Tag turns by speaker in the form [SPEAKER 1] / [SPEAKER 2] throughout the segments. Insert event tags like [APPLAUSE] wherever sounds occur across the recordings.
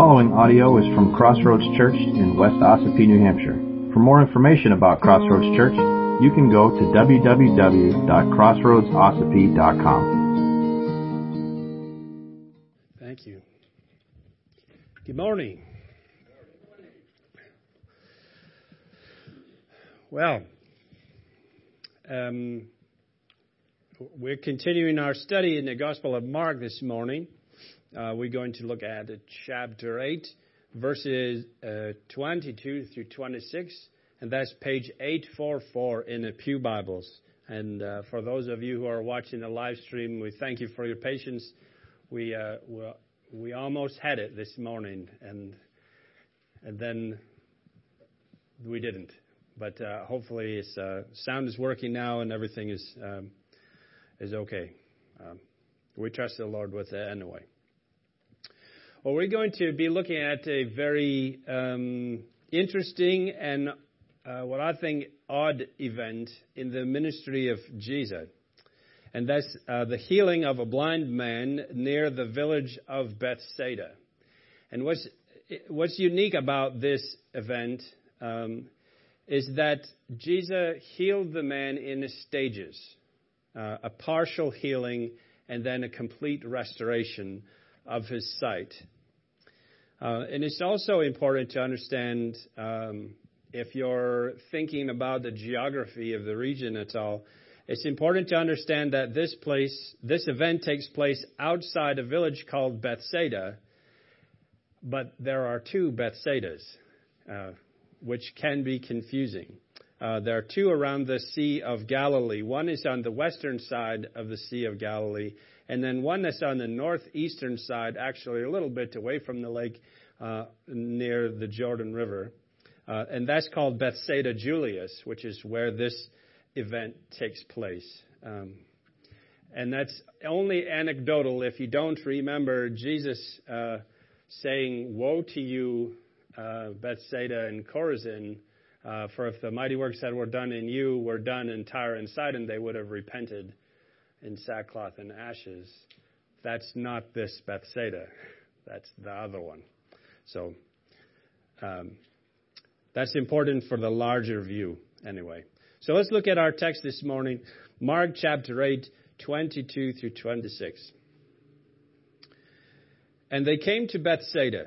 [SPEAKER 1] following audio is from Crossroads Church in West Ossipee, New Hampshire. For more information about Crossroads Church, you can go to www.crossroadsossipee.com.
[SPEAKER 2] Thank you. Good morning. Well, um, we're continuing our study in the Gospel of Mark this morning. Uh, we're going to look at chapter 8, verses uh, 22 through 26, and that's page 844 in the Pew Bibles. And uh, for those of you who are watching the live stream, we thank you for your patience. We, uh, we, we almost had it this morning, and, and then we didn't. But uh, hopefully, its uh, sound is working now, and everything is, um, is okay. Um, we trust the Lord with it anyway. Well, we're going to be looking at a very um, interesting and uh, what I think odd event in the ministry of Jesus. And that's uh, the healing of a blind man near the village of Bethsaida. And what's, what's unique about this event um, is that Jesus healed the man in stages uh, a partial healing and then a complete restoration of his sight. Uh, and it's also important to understand um, if you're thinking about the geography of the region at all, it's important to understand that this place, this event takes place outside a village called Bethsaida, but there are two Bethsaidas, uh, which can be confusing. Uh, there are two around the Sea of Galilee. One is on the western side of the Sea of Galilee, and then one that's on the northeastern side, actually a little bit away from the lake, uh, near the Jordan River. Uh, and that's called Bethsaida Julias, which is where this event takes place. Um, and that's only anecdotal if you don't remember Jesus uh, saying, Woe to you, uh, Bethsaida and Chorazin, uh, for if the mighty works that were done in you were done in Tyre and Sidon, they would have repented in sackcloth and ashes. That's not this Bethsaida. That's the other one. So um, that's important for the larger view, anyway. So let's look at our text this morning, Mark chapter 8, 22 through 26. And they came to Bethsaida.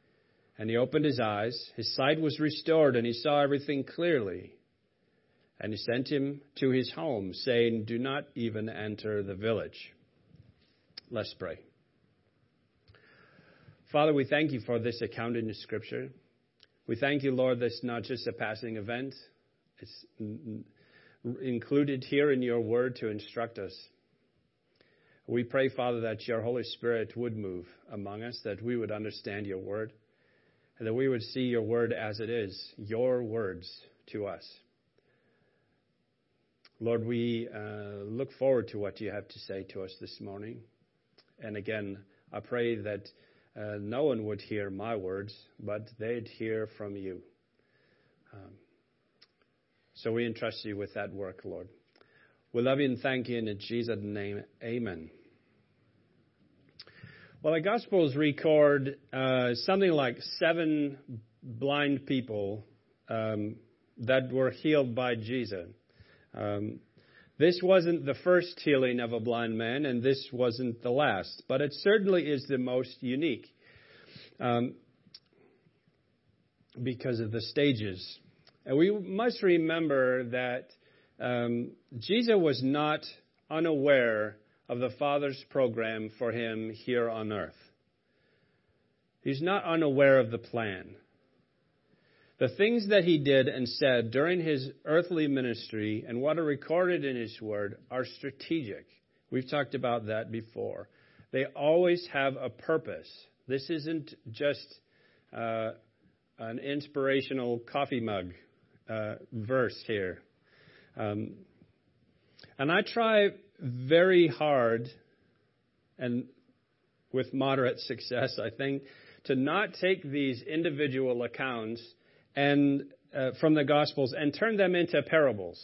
[SPEAKER 2] and he opened his eyes. His sight was restored, and he saw everything clearly. And he sent him to his home, saying, Do not even enter the village. Let's pray. Father, we thank you for this account in the scripture. We thank you, Lord, that it's not just a passing event, it's included here in your word to instruct us. We pray, Father, that your Holy Spirit would move among us, that we would understand your word and that we would see your word as it is, your words to us. Lord, we uh, look forward to what you have to say to us this morning. And again, I pray that uh, no one would hear my words, but they'd hear from you. Um, so we entrust you with that work, Lord. We love you and thank you in Jesus' name. Amen. Well, the Gospels record uh, something like seven blind people um, that were healed by Jesus. Um, this wasn't the first healing of a blind man, and this wasn't the last, but it certainly is the most unique um, because of the stages. And we must remember that um, Jesus was not unaware of the Father's program for him here on earth. He's not unaware of the plan. The things that he did and said during his earthly ministry and what are recorded in his word are strategic. We've talked about that before. They always have a purpose. This isn't just uh, an inspirational coffee mug uh, verse here. Um, and I try very hard and with moderate success, I think, to not take these individual accounts and uh, from the Gospels and turn them into parables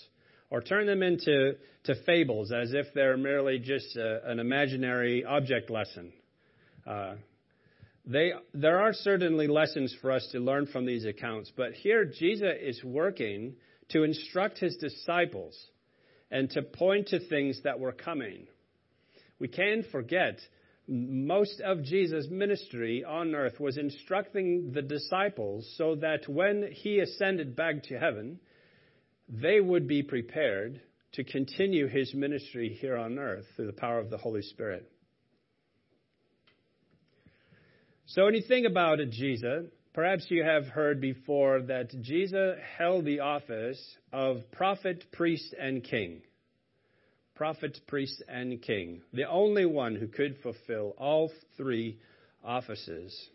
[SPEAKER 2] or turn them into to fables as if they're merely just a, uh, an imaginary object lesson. Uh, they, there are certainly lessons for us to learn from these accounts, but here Jesus is working to instruct his disciples and to point to things that were coming. We can't forget most of Jesus' ministry on earth was instructing the disciples so that when he ascended back to heaven, they would be prepared to continue his ministry here on earth through the power of the Holy Spirit. So, when you think about it, Jesus, perhaps you have heard before that Jesus held the office of prophet, priest, and king prophet, priest, and king, the only one who could fulfill all three offices.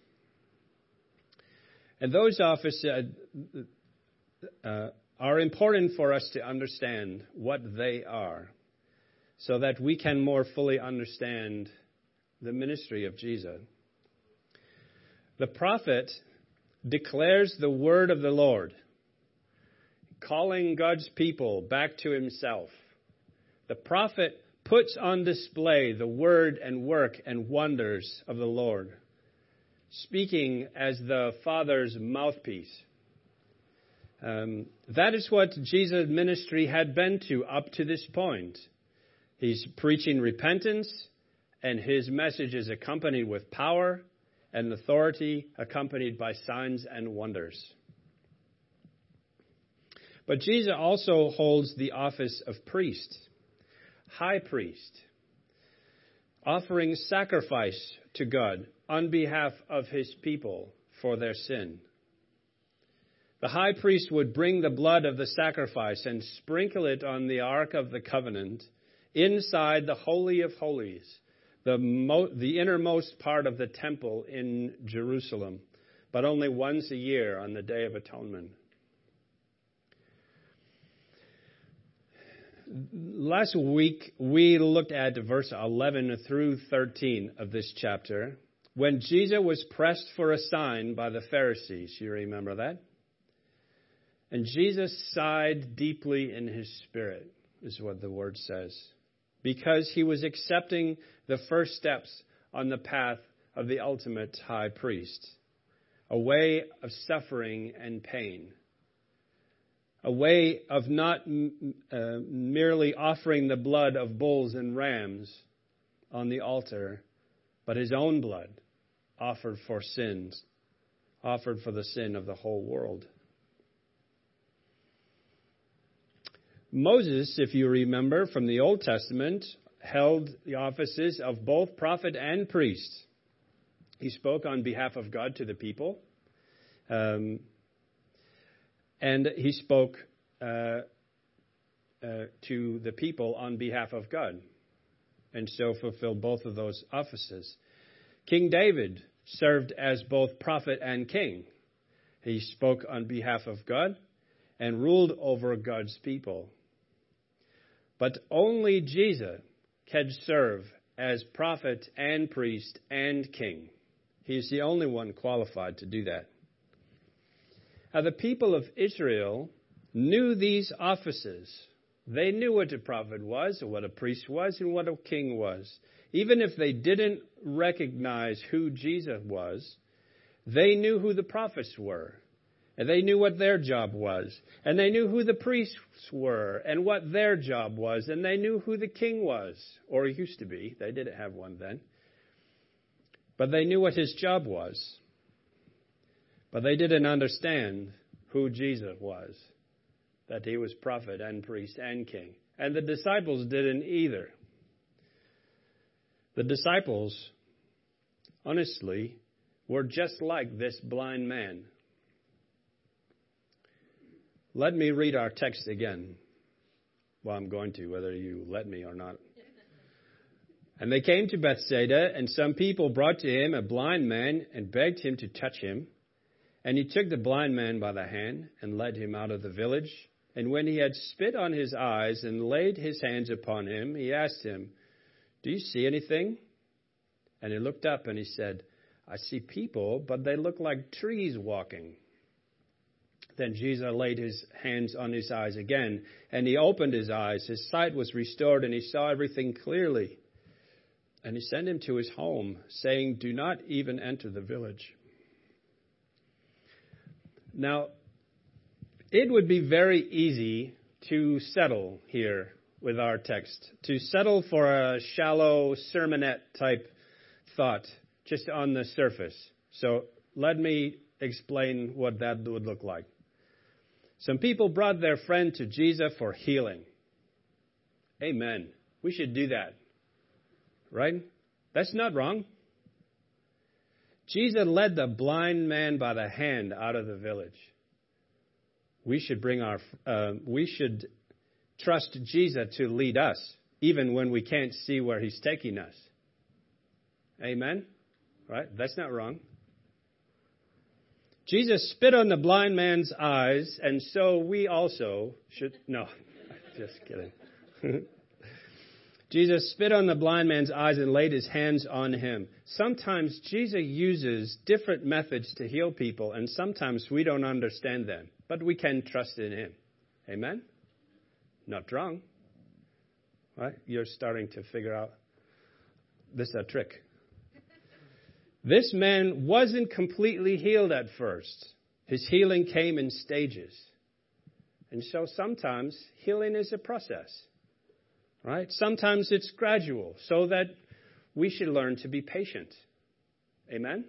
[SPEAKER 2] And those offices uh, uh, are important for us to understand what they are so that we can more fully understand the ministry of Jesus. The prophet declares the word of the Lord, calling God's people back to himself. The prophet puts on display the word and work and wonders of the Lord, speaking as the Father's mouthpiece. Um, that is what Jesus' ministry had been to up to this point. He's preaching repentance, and his message is accompanied with power and authority, accompanied by signs and wonders. But Jesus also holds the office of priest high priest, offering sacrifice to God on behalf of his people for their sin. The high priest would bring the blood of the sacrifice and sprinkle it on the Ark of the Covenant inside the Holy of Holies, the, mo- the innermost part of the temple in Jerusalem, but only once a year on the Day of Atonement. last week we looked at verse 11 through 13 of this chapter when Jesus was pressed for a sign by the Pharisees. You remember that? And Jesus sighed deeply in his spirit, is what the word says, because he was accepting the first steps on the path of the ultimate high priest, a way of suffering and pain a way of not uh, merely offering the blood of bulls and rams on the altar, but his own blood offered for sins, offered for the sin of the whole world. Moses, if you remember from the Old Testament, held the offices of both prophet and priest. He spoke on behalf of God to the people. Um, and he spoke uh, uh, to the people on behalf of God, and so fulfilled both of those offices. King David served as both prophet and king. He spoke on behalf of God and ruled over God's people. But only Jesus can serve as prophet and priest and king. He is the only one qualified to do that. Now, the people of Israel knew these offices. They knew what a prophet was, and what a priest was, and what a king was. Even if they didn't recognize who Jesus was, they knew who the prophets were. And they knew what their job was. And they knew who the priests were and what their job was. And they knew who the king was, or used to be. They didn't have one then. But they knew what his job was. But they didn't understand who Jesus was, that he was prophet and priest and king. And the disciples didn't either. The disciples, honestly, were just like this blind man. Let me read our text again. Well, I'm going to, whether you let me or not. And they came to Bethsaida, and some people brought to him a blind man and begged him to touch him. And he took the blind man by the hand and led him out of the village. And when he had spit on his eyes and laid his hands upon him, he asked him, Do you see anything? And he looked up and he said, I see people, but they look like trees walking. Then Jesus laid his hands on his eyes again, and he opened his eyes. His sight was restored, and he saw everything clearly. And he sent him to his home, saying, Do not even enter the village. Now, it would be very easy to settle here with our text, to settle for a shallow sermonette type thought just on the surface. So let me explain what that would look like. Some people brought their friend to Jesus for healing. Amen. We should do that. Right? That's not wrong. Jesus led the blind man by the hand out of the village. We should bring our, uh, we should trust Jesus to lead us, even when we can't see where He's taking us. Amen? Right? That's not wrong. Jesus spit on the blind man's eyes, and so we also should. No, [LAUGHS] just kidding. [LAUGHS] Jesus spit on the blind man's eyes and laid his hands on him. Sometimes Jesus uses different methods to heal people, and sometimes we don't understand them, but we can trust in him. Amen? Not wrong. Right? You're starting to figure out this is a trick. This man wasn't completely healed at first. His healing came in stages. And so sometimes healing is a process. Right? Sometimes it's gradual, so that we should learn to be patient. Amen?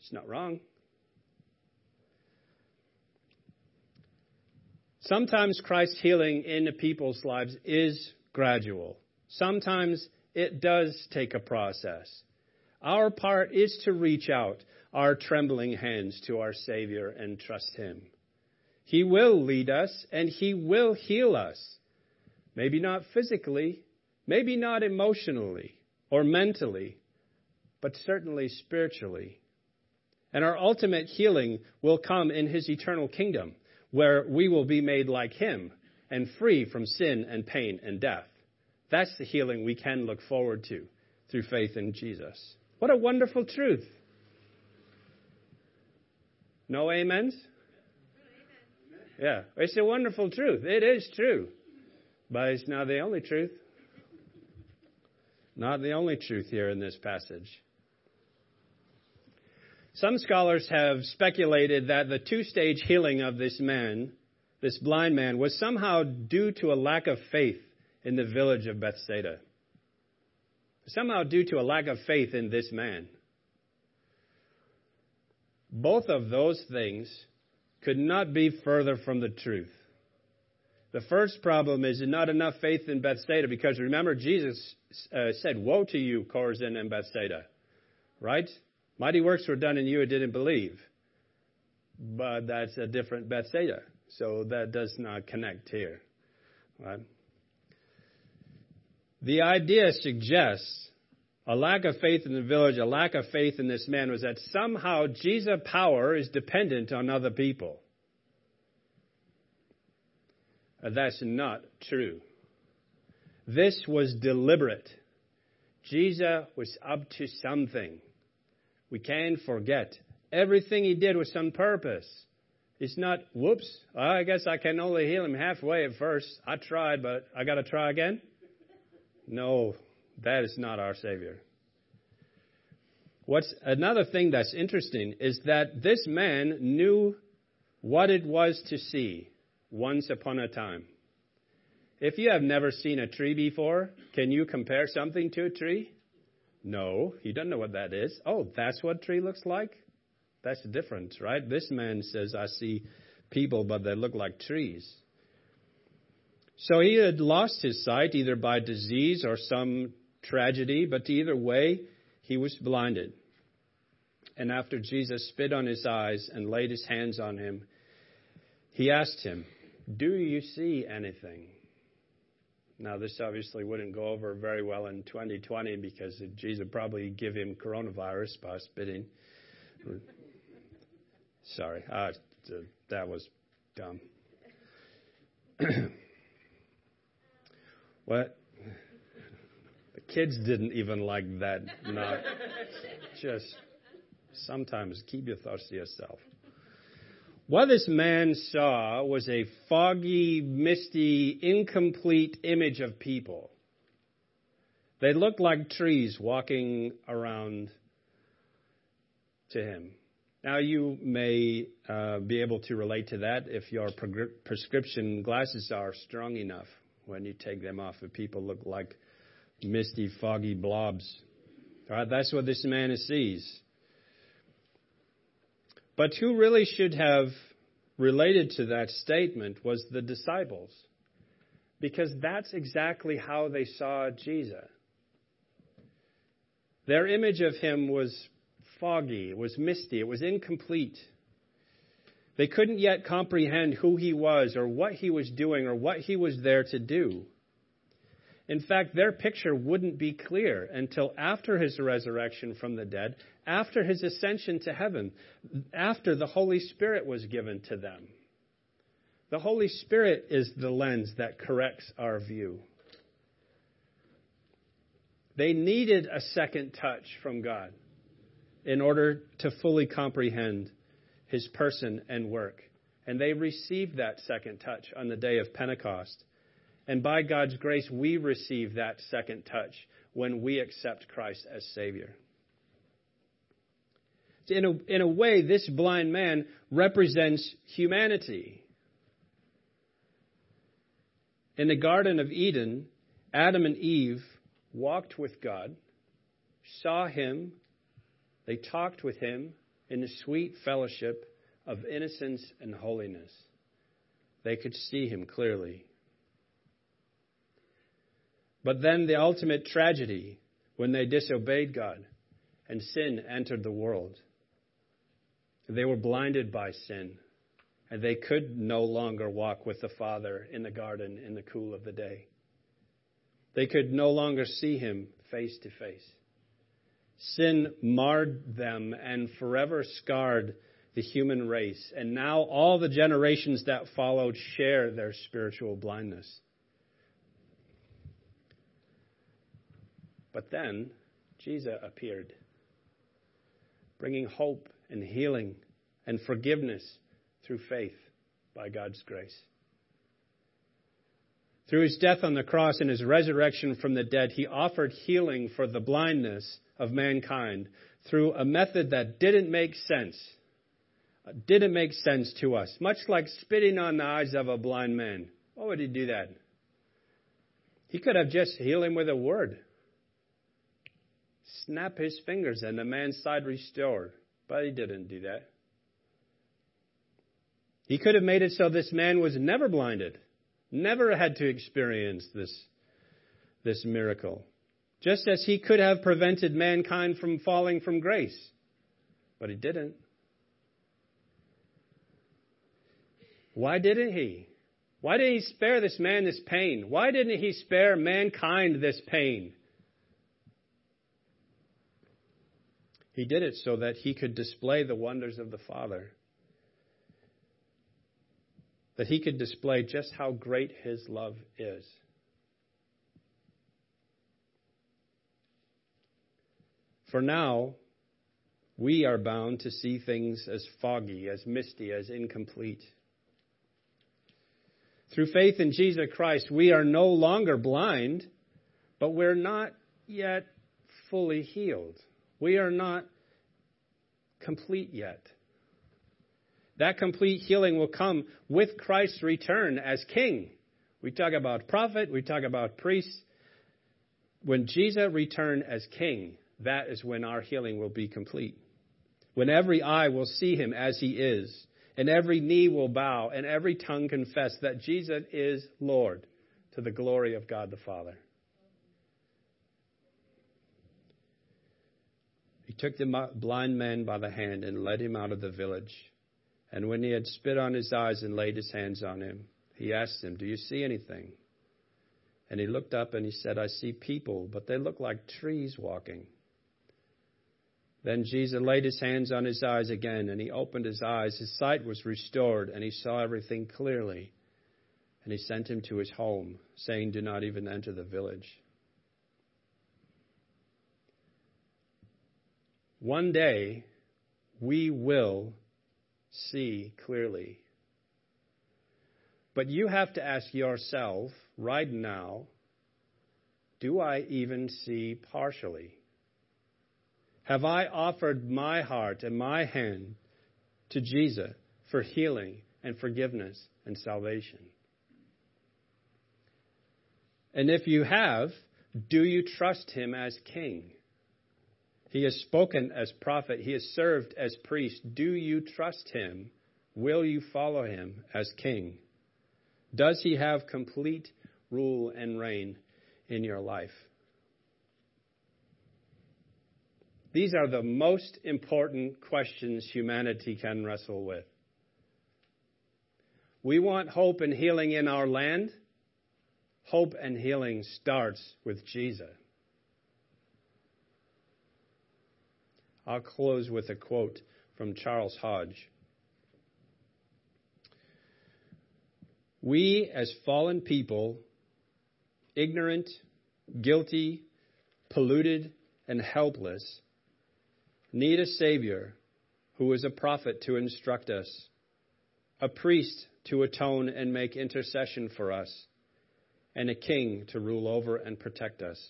[SPEAKER 2] It's not wrong. Sometimes Christ's healing in the people's lives is gradual. Sometimes it does take a process. Our part is to reach out our trembling hands to our Savior and trust Him. He will lead us and He will heal us. Maybe not physically, maybe not emotionally or mentally, but certainly spiritually. And our ultimate healing will come in His eternal kingdom, where we will be made like Him and free from sin and pain and death. That's the healing we can look forward to through faith in Jesus. What a wonderful truth. No amens? Yeah, it's a wonderful truth. It is true. But it's not the only truth. Not the only truth here in this passage. Some scholars have speculated that the two stage healing of this man, this blind man, was somehow due to a lack of faith in the village of Bethsaida. Somehow due to a lack of faith in this man. Both of those things could not be further from the truth. The first problem is not enough faith in Bethsaida because remember, Jesus uh, said, Woe to you, Chorazin and Bethsaida. Right? Mighty works were done in you who didn't believe. But that's a different Bethsaida. So that does not connect here. Right? The idea suggests a lack of faith in the village, a lack of faith in this man was that somehow Jesus' power is dependent on other people. Uh, that's not true. This was deliberate. Jesus was up to something. We can't forget. Everything he did was on purpose. It's not, whoops, I guess I can only heal him halfway at first. I tried, but I got to try again. No, that is not our Savior. What's another thing that's interesting is that this man knew what it was to see once upon a time. If you have never seen a tree before, can you compare something to a tree? No, you don't know what that is. Oh, that's what tree looks like? That's different, right? This man says, I see people, but they look like trees. So he had lost his sight either by disease or some tragedy, but either way, he was blinded. And after Jesus spit on his eyes and laid his hands on him, he asked him, do you see anything? Now, this obviously wouldn't go over very well in 2020 because Jesus would probably give him coronavirus by spitting. Sorry, that was dumb. [CLEARS THROAT] what? The kids didn't even like that. Just sometimes keep your thoughts to yourself. What this man saw was a foggy, misty, incomplete image of people. They looked like trees walking around to him. Now, you may uh, be able to relate to that if your prescription glasses are strong enough when you take them off. If people look like misty, foggy blobs. Right, that's what this man sees. But who really should have related to that statement was the disciples. Because that's exactly how they saw Jesus. Their image of him was foggy, it was misty, it was incomplete. They couldn't yet comprehend who he was or what he was doing or what he was there to do. In fact, their picture wouldn't be clear until after his resurrection from the dead, after his ascension to heaven, after the Holy Spirit was given to them. The Holy Spirit is the lens that corrects our view. They needed a second touch from God in order to fully comprehend his person and work. And they received that second touch on the day of Pentecost. And by God's grace, we receive that second touch when we accept Christ as Savior. In a, in a way, this blind man represents humanity. In the Garden of Eden, Adam and Eve walked with God, saw Him, they talked with Him in the sweet fellowship of innocence and holiness. They could see Him clearly. But then the ultimate tragedy when they disobeyed God and sin entered the world. They were blinded by sin, and they could no longer walk with the Father in the garden in the cool of the day. They could no longer see him face to face. Sin marred them and forever scarred the human race, and now all the generations that followed share their spiritual blindness. But then Jesus appeared, bringing hope and healing and forgiveness through faith by God's grace. Through his death on the cross and his resurrection from the dead, he offered healing for the blindness of mankind through a method that didn't make sense. Didn't make sense to us. Much like spitting on the eyes of a blind man. Why would he do that? He could have just healed him with a word snap his fingers and the man's sight restored. But he didn't do that. He could have made it so this man was never blinded, never had to experience this, this miracle. Just as he could have prevented mankind from falling from grace. But he didn't. Why didn't he? Why didn't he spare this man this pain? Why didn't he spare mankind this pain? He did it so that he could display the wonders of the Father. That he could display just how great his love is. For now, we are bound to see things as foggy, as misty, as incomplete. Through faith in Jesus Christ, we are no longer blind, but we're not yet fully healed. We are not complete yet. That complete healing will come with Christ's return as king. We talk about prophet, we talk about priest. When Jesus returned as king, that is when our healing will be complete. When every eye will see him as he is, and every knee will bow, and every tongue confess that Jesus is Lord to the glory of God the Father. He took the blind man by the hand and led him out of the village. And when he had spit on his eyes and laid his hands on him, he asked him, Do you see anything? And he looked up and he said, I see people, but they look like trees walking. Then Jesus laid his hands on his eyes again, and he opened his eyes. His sight was restored, and he saw everything clearly. And he sent him to his home, saying, Do not even enter the village. One day, we will see clearly. But you have to ask yourself right now do I even see partially? Have I offered my heart and my hand to Jesus for healing and forgiveness and salvation? And if you have, do you trust him as king? He has spoken as prophet. He has served as priest. Do you trust him? Will you follow him as king? Does he have complete rule and reign in your life? These are the most important questions humanity can wrestle with. We want hope and healing in our land. Hope and healing starts with Jesus. I'll close with a quote from Charles Hodge. We, as fallen people, ignorant, guilty, polluted, and helpless, need a Savior who is a prophet to instruct us, a priest to atone and make intercession for us, and a king to rule over and protect us.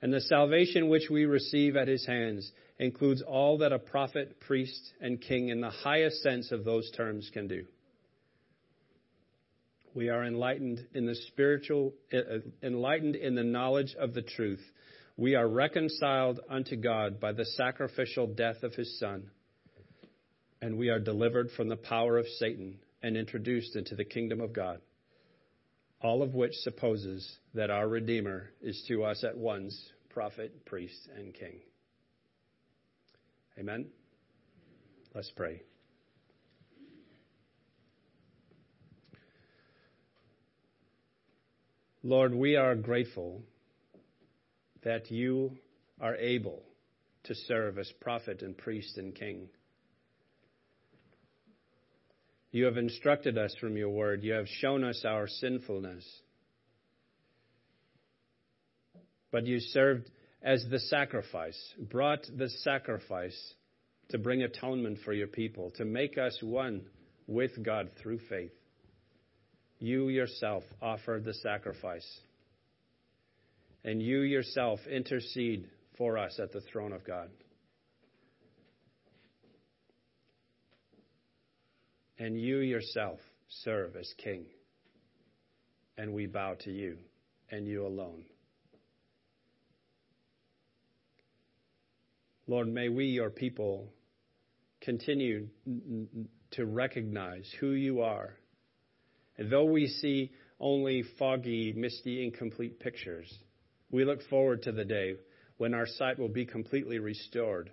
[SPEAKER 2] And the salvation which we receive at his hands includes all that a prophet, priest, and king in the highest sense of those terms can do. We are enlightened in the spiritual, uh, enlightened in the knowledge of the truth we are reconciled unto God by the sacrificial death of his Son, and we are delivered from the power of Satan and introduced into the kingdom of God. All of which supposes that our Redeemer is to us at once prophet, priest, and king. Amen? Let's pray. Lord, we are grateful that you are able to serve as prophet and priest and king. You have instructed us from your word. You have shown us our sinfulness. But you served as the sacrifice, brought the sacrifice to bring atonement for your people, to make us one with God through faith. You yourself offered the sacrifice and you yourself intercede for us at the throne of God. And you yourself serve as king. And we bow to you and you alone. Lord, may we, your people, continue to recognize who you are. And though we see only foggy, misty, incomplete pictures, we look forward to the day when our sight will be completely restored,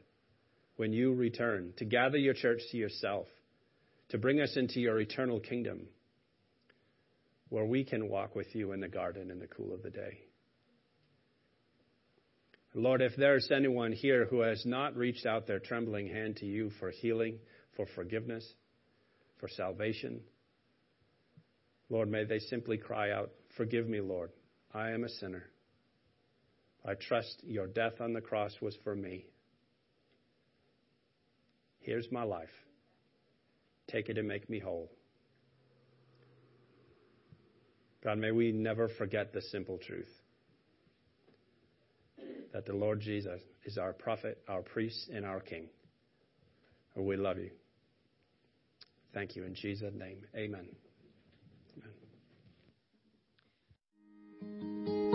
[SPEAKER 2] when you return to gather your church to yourself, to bring us into your eternal kingdom, where we can walk with you in the garden in the cool of the day. Lord, if there is anyone here who has not reached out their trembling hand to you for healing, for forgiveness, for salvation, Lord, may they simply cry out, Forgive me, Lord. I am a sinner. I trust your death on the cross was for me. Here's my life. Take it and make me whole. God, may we never forget the simple truth that the Lord Jesus is our prophet, our priest, and our king. We love you. Thank you in Jesus' name. Amen.